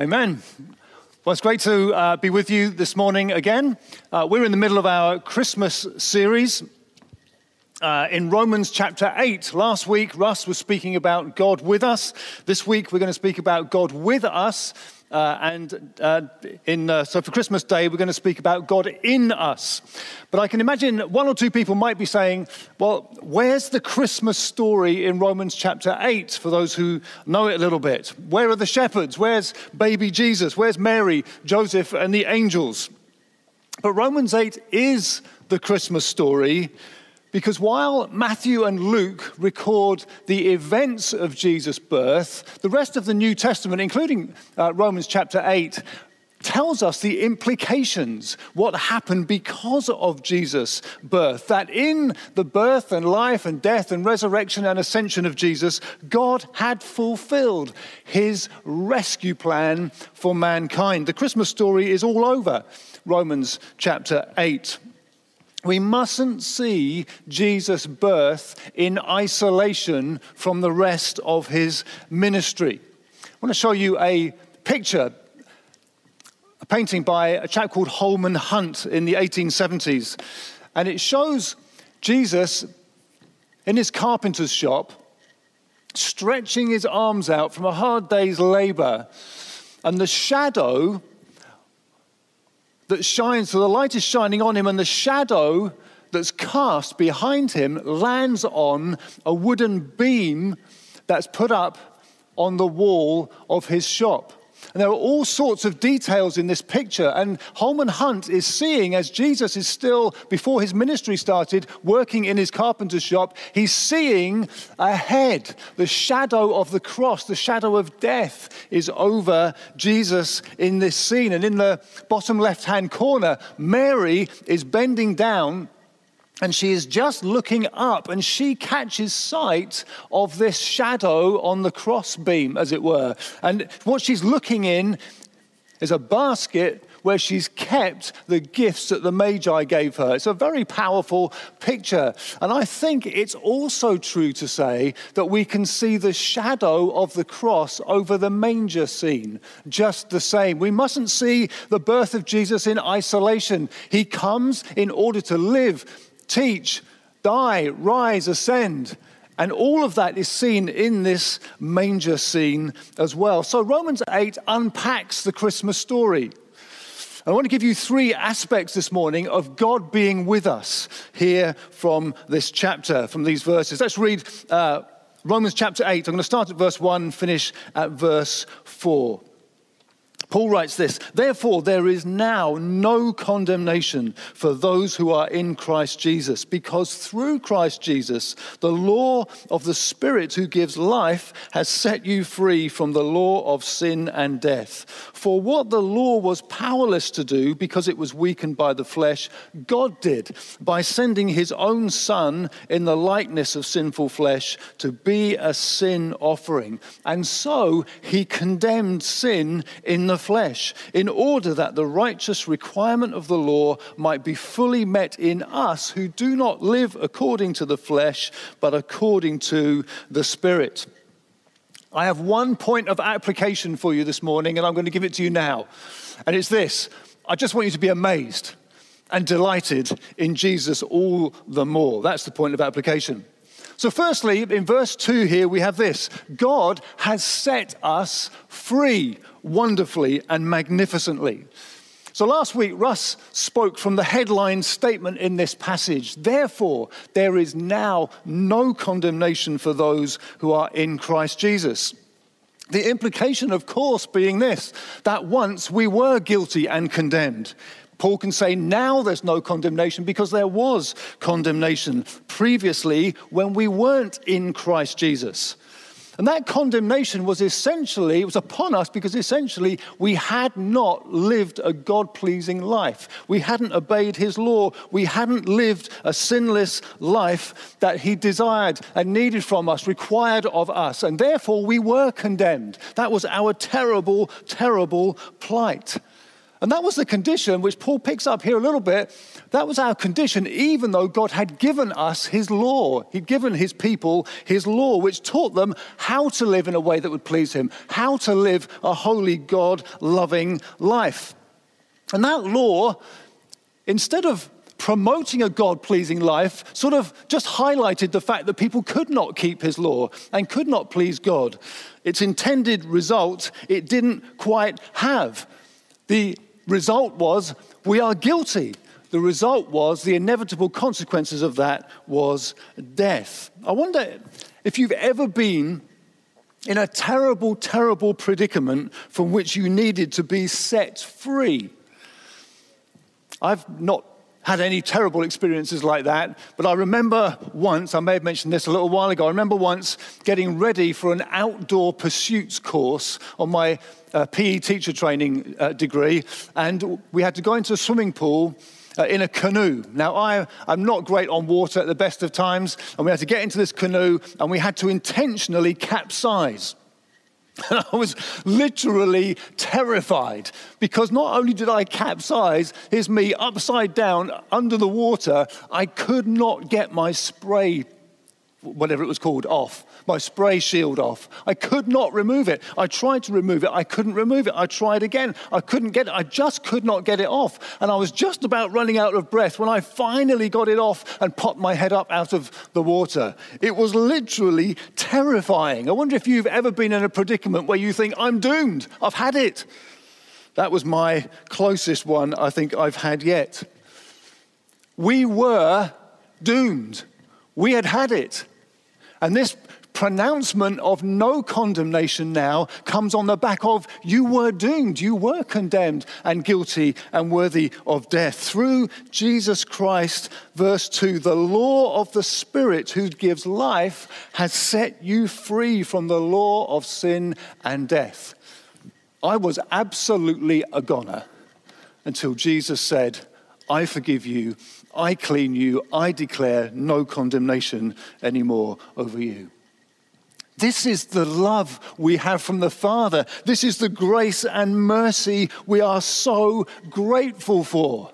Amen. Well, it's great to uh, be with you this morning again. Uh, we're in the middle of our Christmas series uh, in Romans chapter 8. Last week, Russ was speaking about God with us. This week, we're going to speak about God with us uh, and uh, in, uh, so for Christmas Day, we're going to speak about God in us. But I can imagine one or two people might be saying, well, where's the Christmas story in Romans chapter 8 for those who know it a little bit? Where are the shepherds? Where's baby Jesus? Where's Mary, Joseph, and the angels? But Romans 8 is the Christmas story because while Matthew and Luke record the events of Jesus' birth, the rest of the New Testament, including uh, Romans chapter 8, tells us the implications, what happened because of Jesus' birth. That in the birth and life and death and resurrection and ascension of Jesus, God had fulfilled his rescue plan for mankind. The Christmas story is all over Romans chapter 8. We mustn't see Jesus' birth in isolation from the rest of his ministry. I want to show you a picture, a painting by a chap called Holman Hunt in the 1870s. And it shows Jesus in his carpenter's shop, stretching his arms out from a hard day's labor. And the shadow that shines, so the light is shining on him, and the shadow that's cast behind him lands on a wooden beam that's put up on the wall of his shop. And there are all sorts of details in this picture. And Holman Hunt is seeing, as Jesus is still, before his ministry started, working in his carpenter's shop, he's seeing ahead the shadow of the cross, the shadow of death is over Jesus in this scene. And in the bottom left hand corner, Mary is bending down and she is just looking up and she catches sight of this shadow on the crossbeam, as it were. And what she's looking in is a basket where she's kept the gifts that the Magi gave her. It's a very powerful picture. And I think it's also true to say that we can see the shadow of the cross over the manger scene just the same. We mustn't see the birth of Jesus in isolation. He comes in order to live teach, die, rise, ascend. And all of that is seen in this manger scene as well. So Romans 8 unpacks the Christmas story. I want to give you three aspects this morning of God being with us here from this chapter, from these verses. Let's read uh, Romans chapter 8. I'm going to start at verse 1, finish at verse 4. Paul writes this Therefore, there is now no condemnation for those who are in Christ Jesus, because through Christ Jesus, the law of the Spirit who gives life has set you free from the law of sin and death. For what the law was powerless to do because it was weakened by the flesh, God did by sending his own Son in the likeness of sinful flesh to be a sin offering. And so he condemned sin in the flesh, in order that the righteous requirement of the law might be fully met in us who do not live according to the flesh, but according to the Spirit. I have one point of application for you this morning, and I'm going to give it to you now. And it's this I just want you to be amazed and delighted in Jesus all the more. That's the point of application. So, firstly, in verse 2 here, we have this God has set us free wonderfully and magnificently. So last week, Russ spoke from the headline statement in this passage. Therefore, there is now no condemnation for those who are in Christ Jesus. The implication, of course, being this that once we were guilty and condemned. Paul can say now there's no condemnation because there was condemnation previously when we weren't in Christ Jesus. And that condemnation was essentially, it was upon us because essentially we had not lived a God pleasing life. We hadn't obeyed his law. We hadn't lived a sinless life that he desired and needed from us, required of us. And therefore we were condemned. That was our terrible, terrible plight. And that was the condition which Paul picks up here a little bit. That was our condition, even though God had given us his law. He'd given his people his law, which taught them how to live in a way that would please him, how to live a holy, God loving life. And that law, instead of promoting a God pleasing life, sort of just highlighted the fact that people could not keep his law and could not please God. Its intended result, it didn't quite have. The result was we are guilty. The result was the inevitable consequences of that was death. I wonder if you've ever been in a terrible, terrible predicament from which you needed to be set free. I've not had any terrible experiences like that, but I remember once, I may have mentioned this a little while ago, I remember once getting ready for an outdoor pursuits course on my uh, PE teacher training uh, degree, and we had to go into a swimming pool. Uh, in a canoe. Now, I, I'm not great on water at the best of times, and we had to get into this canoe and we had to intentionally capsize. And I was literally terrified because not only did I capsize, here's me upside down under the water, I could not get my spray, whatever it was called, off my spray shield off. I could not remove it. I tried to remove it. I couldn't remove it. I tried again. I couldn't get it. I just could not get it off. And I was just about running out of breath when I finally got it off and popped my head up out of the water. It was literally terrifying. I wonder if you've ever been in a predicament where you think, I'm doomed. I've had it. That was my closest one I think I've had yet. We were doomed. We had had it. And this pronouncement of no condemnation now comes on the back of you were doomed, you were condemned and guilty and worthy of death. Through Jesus Christ, verse 2, the law of the Spirit who gives life has set you free from the law of sin and death. I was absolutely a goner until Jesus said, I forgive you, I clean you, I declare no condemnation anymore over you. This is the love we have from the Father. This is the grace and mercy we are so grateful for.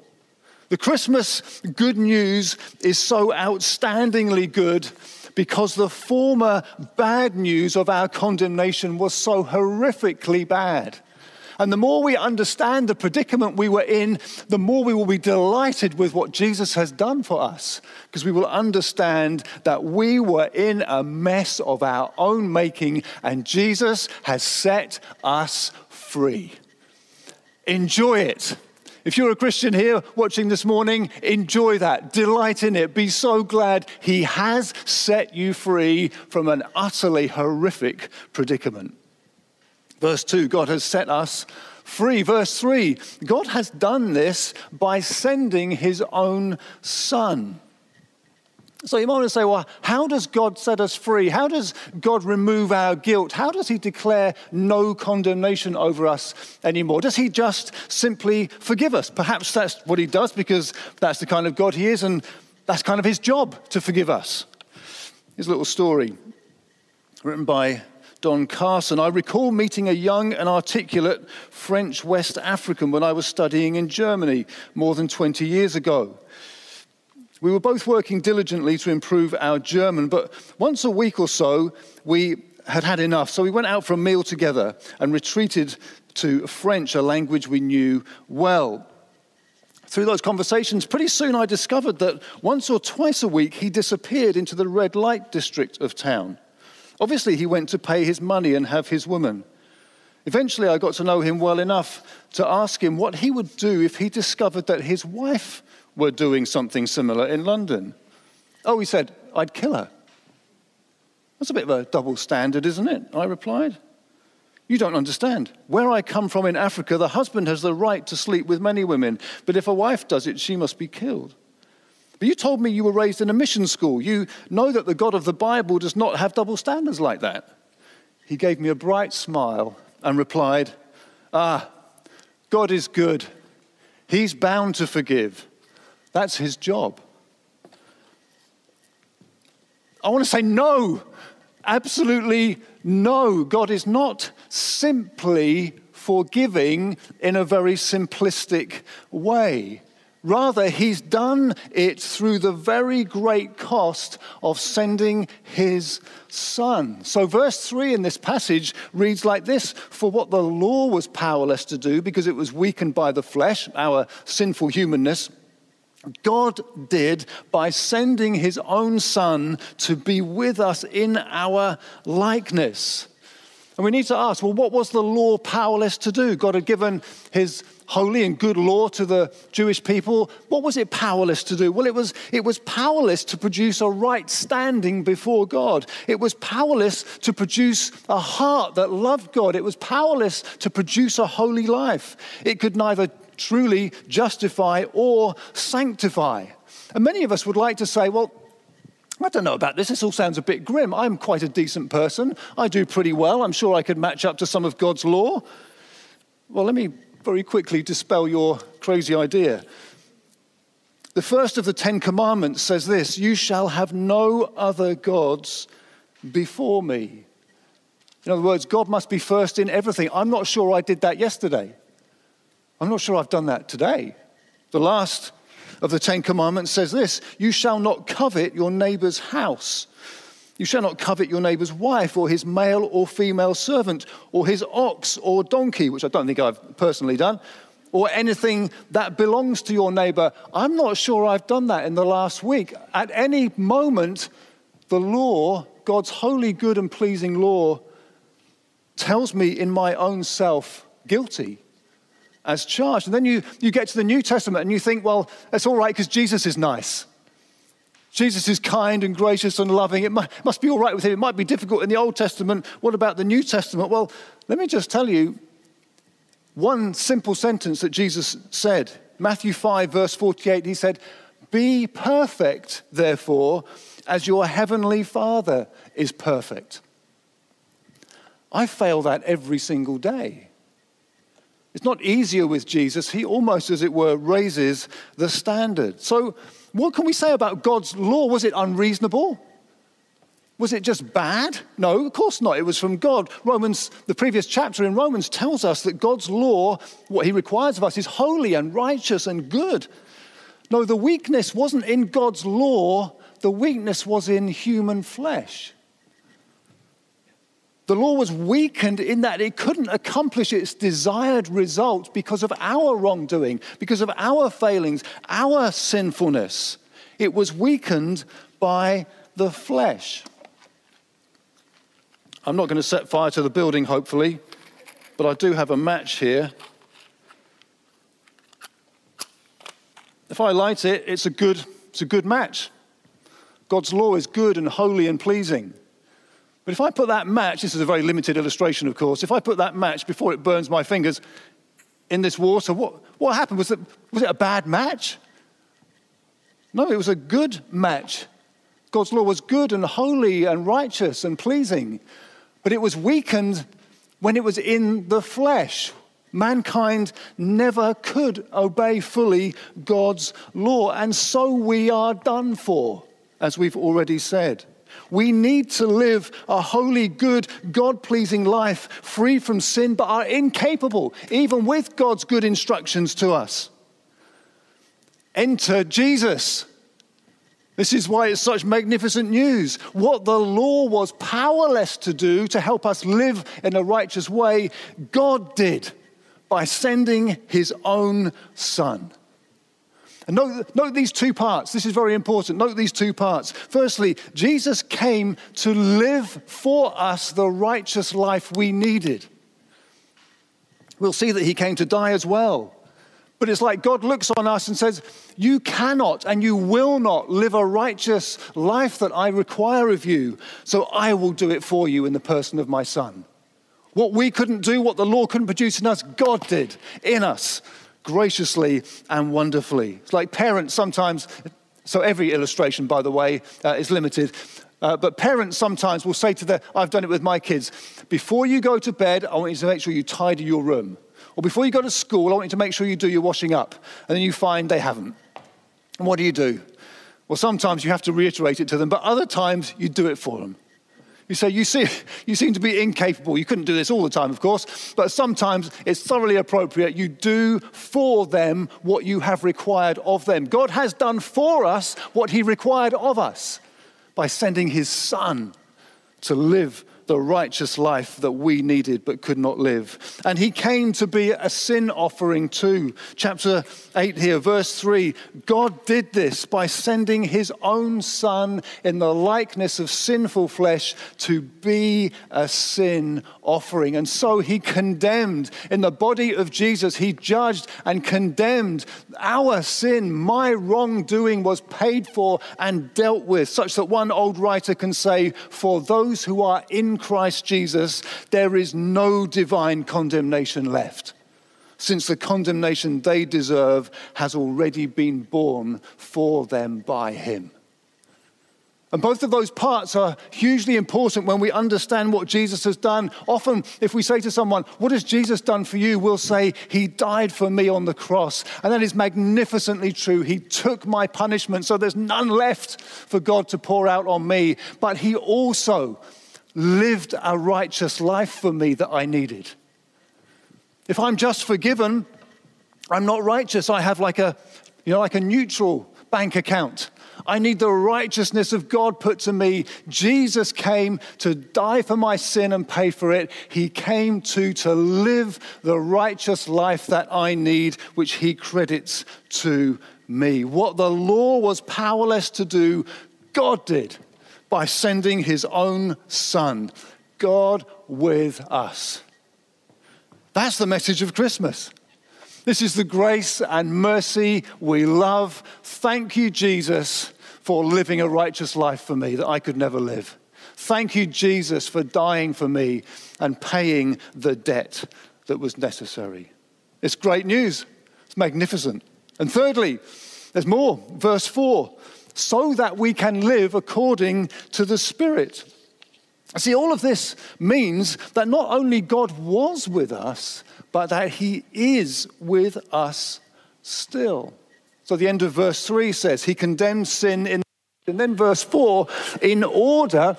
The Christmas good news is so outstandingly good because the former bad news of our condemnation was so horrifically bad. And the more we understand the predicament we were in, the more we will be delighted with what Jesus has done for us. Because we will understand that we were in a mess of our own making, and Jesus has set us free. Enjoy it. If you're a Christian here watching this morning, enjoy that. Delight in it. Be so glad He has set you free from an utterly horrific predicament. Verse 2 God has set us free. Verse 3 God has done this by sending his own son. So you might want to say, well, how does God set us free? How does God remove our guilt? How does He declare no condemnation over us anymore? Does He just simply forgive us? Perhaps that's what He does because that's the kind of God He is, and that's kind of His job to forgive us. Here's a little story written by Don Carson. I recall meeting a young and articulate French West African when I was studying in Germany more than 20 years ago. We were both working diligently to improve our German, but once a week or so, we had had enough. So we went out for a meal together and retreated to French, a language we knew well. Through those conversations, pretty soon I discovered that once or twice a week he disappeared into the red light district of town. Obviously, he went to pay his money and have his woman. Eventually, I got to know him well enough to ask him what he would do if he discovered that his wife were doing something similar in London. Oh, he said, I'd kill her. That's a bit of a double standard, isn't it? I replied. You don't understand. Where I come from in Africa, the husband has the right to sleep with many women, but if a wife does it, she must be killed. But you told me you were raised in a mission school. You know that the God of the Bible does not have double standards like that. He gave me a bright smile and replied, Ah, God is good. He's bound to forgive. That's his job. I want to say no, absolutely no. God is not simply forgiving in a very simplistic way. Rather, he's done it through the very great cost of sending his son. So, verse 3 in this passage reads like this For what the law was powerless to do because it was weakened by the flesh, our sinful humanness, God did by sending his own son to be with us in our likeness. And we need to ask well, what was the law powerless to do? God had given his holy and good law to the Jewish people. What was it powerless to do? Well, it was, it was powerless to produce a right standing before God. It was powerless to produce a heart that loved God. It was powerless to produce a holy life. It could neither truly justify or sanctify. And many of us would like to say, well, I don't know about this. This all sounds a bit grim. I'm quite a decent person. I do pretty well. I'm sure I could match up to some of God's law. Well, let me very quickly dispel your crazy idea. The first of the Ten Commandments says this You shall have no other gods before me. In other words, God must be first in everything. I'm not sure I did that yesterday. I'm not sure I've done that today. The last of the Ten Commandments says this You shall not covet your neighbor's house. You shall not covet your neighbor's wife, or his male or female servant, or his ox or donkey, which I don't think I've personally done, or anything that belongs to your neighbor. I'm not sure I've done that in the last week. At any moment, the law, God's holy, good, and pleasing law, tells me in my own self guilty as charged. And then you, you get to the New Testament and you think, well, that's all right because Jesus is nice. Jesus is kind and gracious and loving. It must be all right with him. It might be difficult in the Old Testament. What about the New Testament? Well, let me just tell you one simple sentence that Jesus said. Matthew 5, verse 48, he said, Be perfect, therefore, as your heavenly Father is perfect. I fail that every single day. It's not easier with Jesus. He almost, as it were, raises the standard. So, what can we say about God's law? Was it unreasonable? Was it just bad? No, of course not. It was from God. Romans, the previous chapter in Romans tells us that God's law, what he requires of us, is holy and righteous and good. No, the weakness wasn't in God's law, the weakness was in human flesh. The law was weakened in that it couldn't accomplish its desired result because of our wrongdoing, because of our failings, our sinfulness. It was weakened by the flesh. I'm not going to set fire to the building, hopefully, but I do have a match here. If I light it, it's a good, it's a good match. God's law is good and holy and pleasing. But if I put that match, this is a very limited illustration, of course, if I put that match before it burns my fingers in this water, what, what happened? Was it, was it a bad match? No, it was a good match. God's law was good and holy and righteous and pleasing, but it was weakened when it was in the flesh. Mankind never could obey fully God's law, and so we are done for, as we've already said. We need to live a holy, good, God pleasing life free from sin, but are incapable, even with God's good instructions to us. Enter Jesus. This is why it's such magnificent news. What the law was powerless to do to help us live in a righteous way, God did by sending his own Son. And note, note, these two parts. This is very important. Note these two parts. Firstly, Jesus came to live for us the righteous life we needed. We'll see that he came to die as well. But it's like God looks on us and says, You cannot and you will not live a righteous life that I require of you, so I will do it for you in the person of my Son. What we couldn't do, what the law couldn't produce in us, God did in us graciously and wonderfully. It's like parents sometimes, so every illustration, by the way, uh, is limited. Uh, but parents sometimes will say to their, I've done it with my kids, before you go to bed, I want you to make sure you tidy your room. Or before you go to school, I want you to make sure you do your washing up. And then you find they haven't. And what do you do? Well, sometimes you have to reiterate it to them, but other times you do it for them. You say, you, see, you seem to be incapable. You couldn't do this all the time, of course, but sometimes it's thoroughly appropriate. You do for them what you have required of them. God has done for us what he required of us by sending his son to live the righteous life that we needed but could not live. And he came to be a sin offering too. Chapter 8 here, verse 3 God did this by sending his own son in the likeness of sinful flesh to be a sin offering. And so he condemned in the body of Jesus, he judged and condemned our sin. My wrongdoing was paid for and dealt with, such that one old writer can say, For those who are in Christ Jesus, there is no divine condemnation left, since the condemnation they deserve has already been borne for them by Him. And both of those parts are hugely important when we understand what Jesus has done. Often, if we say to someone, What has Jesus done for you? we'll say, He died for me on the cross. And that is magnificently true. He took my punishment, so there's none left for God to pour out on me. But He also lived a righteous life for me that I needed. If I'm just forgiven, I'm not righteous. I have like a, you know, like a neutral bank account. I need the righteousness of God put to me. Jesus came to die for my sin and pay for it. He came to to live the righteous life that I need, which he credits to me. What the law was powerless to do, God did by sending his own son, God with us. That's the message of Christmas. This is the grace and mercy we love. Thank you, Jesus, for living a righteous life for me that I could never live. Thank you, Jesus, for dying for me and paying the debt that was necessary. It's great news. It's magnificent. And thirdly, there's more. Verse 4 so that we can live according to the Spirit. See, all of this means that not only God was with us, but that He is with us still. So the end of verse 3 says, He condemns sin in. And then verse 4, in order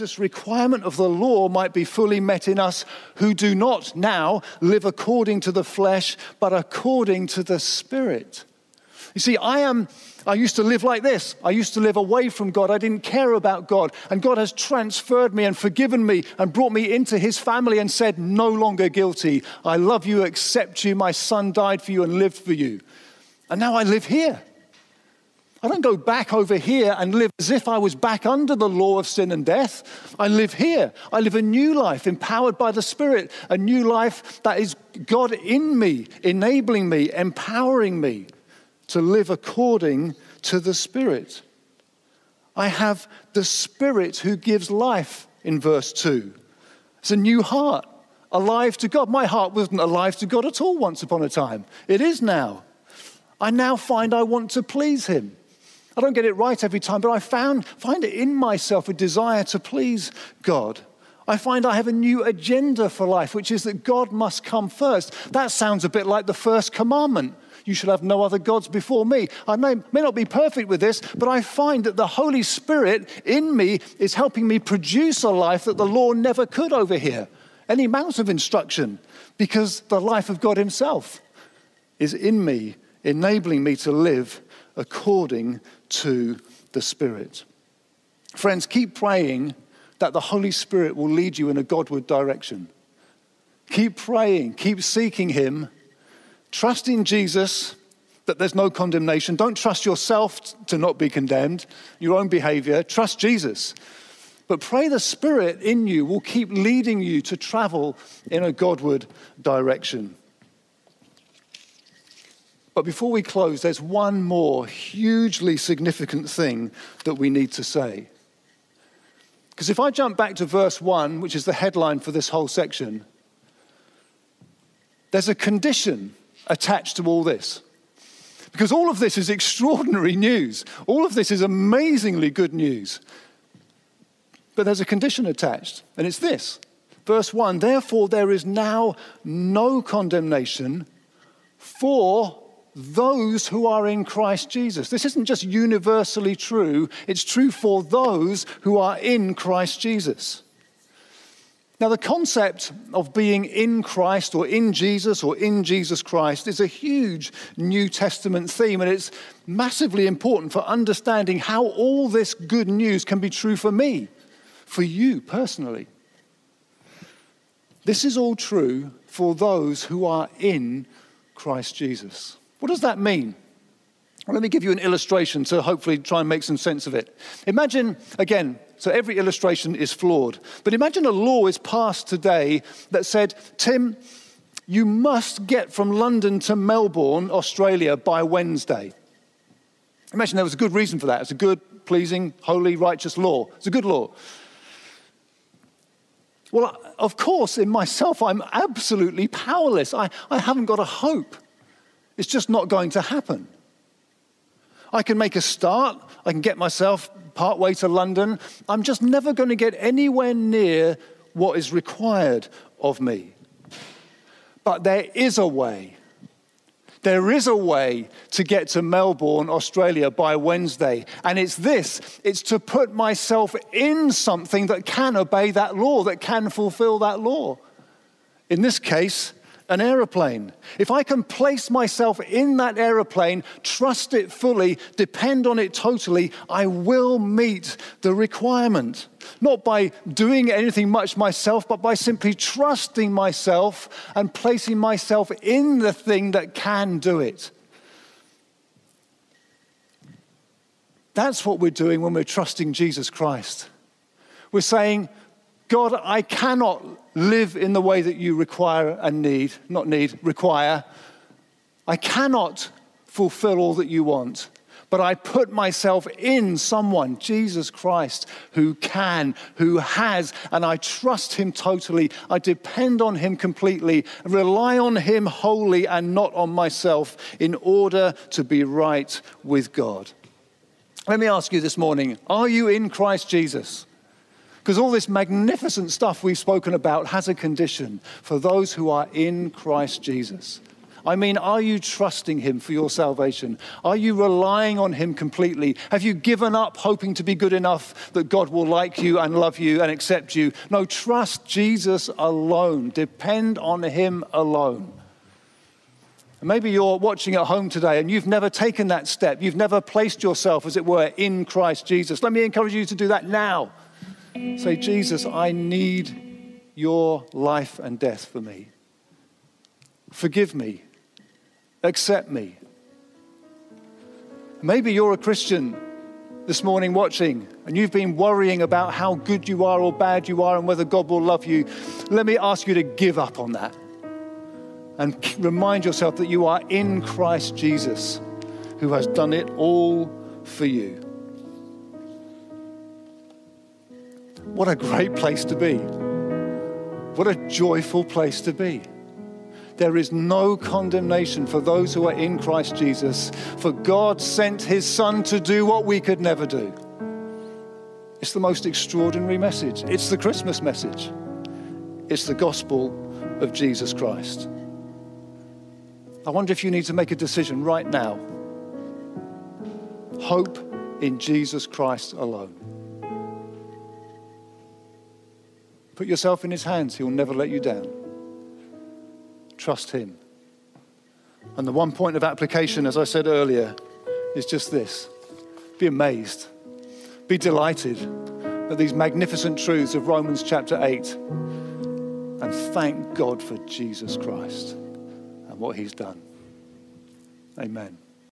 this requirement of the law might be fully met in us who do not now live according to the flesh, but according to the Spirit. You see, I am. I used to live like this. I used to live away from God. I didn't care about God. And God has transferred me and forgiven me and brought me into his family and said, No longer guilty. I love you, accept you. My son died for you and lived for you. And now I live here. I don't go back over here and live as if I was back under the law of sin and death. I live here. I live a new life, empowered by the Spirit, a new life that is God in me, enabling me, empowering me to live according to the Spirit. I have the Spirit who gives life in verse 2. It's a new heart, alive to God. My heart wasn't alive to God at all once upon a time. It is now. I now find I want to please Him. I don't get it right every time, but I found, find it in myself a desire to please God. I find I have a new agenda for life, which is that God must come first. That sounds a bit like the first commandment you shall have no other gods before me. I may, may not be perfect with this, but I find that the Holy Spirit in me is helping me produce a life that the law never could over here. Any amount of instruction, because the life of God Himself is in me, enabling me to live according to the Spirit. Friends, keep praying that the Holy Spirit will lead you in a Godward direction. Keep praying, keep seeking Him Trust in Jesus that there's no condemnation. Don't trust yourself to not be condemned, your own behavior. Trust Jesus. But pray the Spirit in you will keep leading you to travel in a Godward direction. But before we close, there's one more hugely significant thing that we need to say. Because if I jump back to verse 1, which is the headline for this whole section, there's a condition attached to all this. Because all of this is extraordinary news. All of this is amazingly good news. But there's a condition attached, and it's this. Verse 1 Therefore, there is now no condemnation for those who are in Christ Jesus. This isn't just universally true, it's true for those who are in Christ Jesus. Now, the concept of being in Christ or in Jesus or in Jesus Christ is a huge New Testament theme, and it's massively important for understanding how all this good news can be true for me, for you personally. This is all true for those who are in Christ Jesus. What does that mean? Let me give you an illustration to hopefully try and make some sense of it. Imagine, again, so every illustration is flawed, but imagine a law is passed today that said, Tim, you must get from London to Melbourne, Australia by Wednesday. Imagine there was a good reason for that. It's a good, pleasing, holy, righteous law. It's a good law. Well, of course, in myself, I'm absolutely powerless. I, I haven't got a hope. It's just not going to happen. I can make a start, I can get myself part way to London. I'm just never going to get anywhere near what is required of me. But there is a way. There is a way to get to Melbourne, Australia by Wednesday. And it's this it's to put myself in something that can obey that law, that can fulfill that law. In this case, an aeroplane. If I can place myself in that aeroplane, trust it fully, depend on it totally, I will meet the requirement. Not by doing anything much myself, but by simply trusting myself and placing myself in the thing that can do it. That's what we're doing when we're trusting Jesus Christ. We're saying, God, I cannot live in the way that you require and need, not need, require. I cannot fulfill all that you want, but I put myself in someone, Jesus Christ, who can, who has, and I trust him totally. I depend on him completely, rely on him wholly and not on myself in order to be right with God. Let me ask you this morning are you in Christ Jesus? Because all this magnificent stuff we've spoken about has a condition for those who are in Christ Jesus. I mean, are you trusting Him for your salvation? Are you relying on Him completely? Have you given up hoping to be good enough that God will like you and love you and accept you? No, trust Jesus alone. Depend on Him alone. maybe you're watching at home today and you've never taken that step. You've never placed yourself, as it were, in Christ Jesus. Let me encourage you to do that now. Say, Jesus, I need your life and death for me. Forgive me. Accept me. Maybe you're a Christian this morning watching and you've been worrying about how good you are or bad you are and whether God will love you. Let me ask you to give up on that and remind yourself that you are in Christ Jesus who has done it all for you. What a great place to be. What a joyful place to be. There is no condemnation for those who are in Christ Jesus, for God sent his Son to do what we could never do. It's the most extraordinary message. It's the Christmas message. It's the gospel of Jesus Christ. I wonder if you need to make a decision right now. Hope in Jesus Christ alone. Put yourself in His hands, He'll never let you down. Trust Him. And the one point of application, as I said earlier, is just this be amazed, be delighted at these magnificent truths of Romans chapter 8, and thank God for Jesus Christ and what He's done. Amen.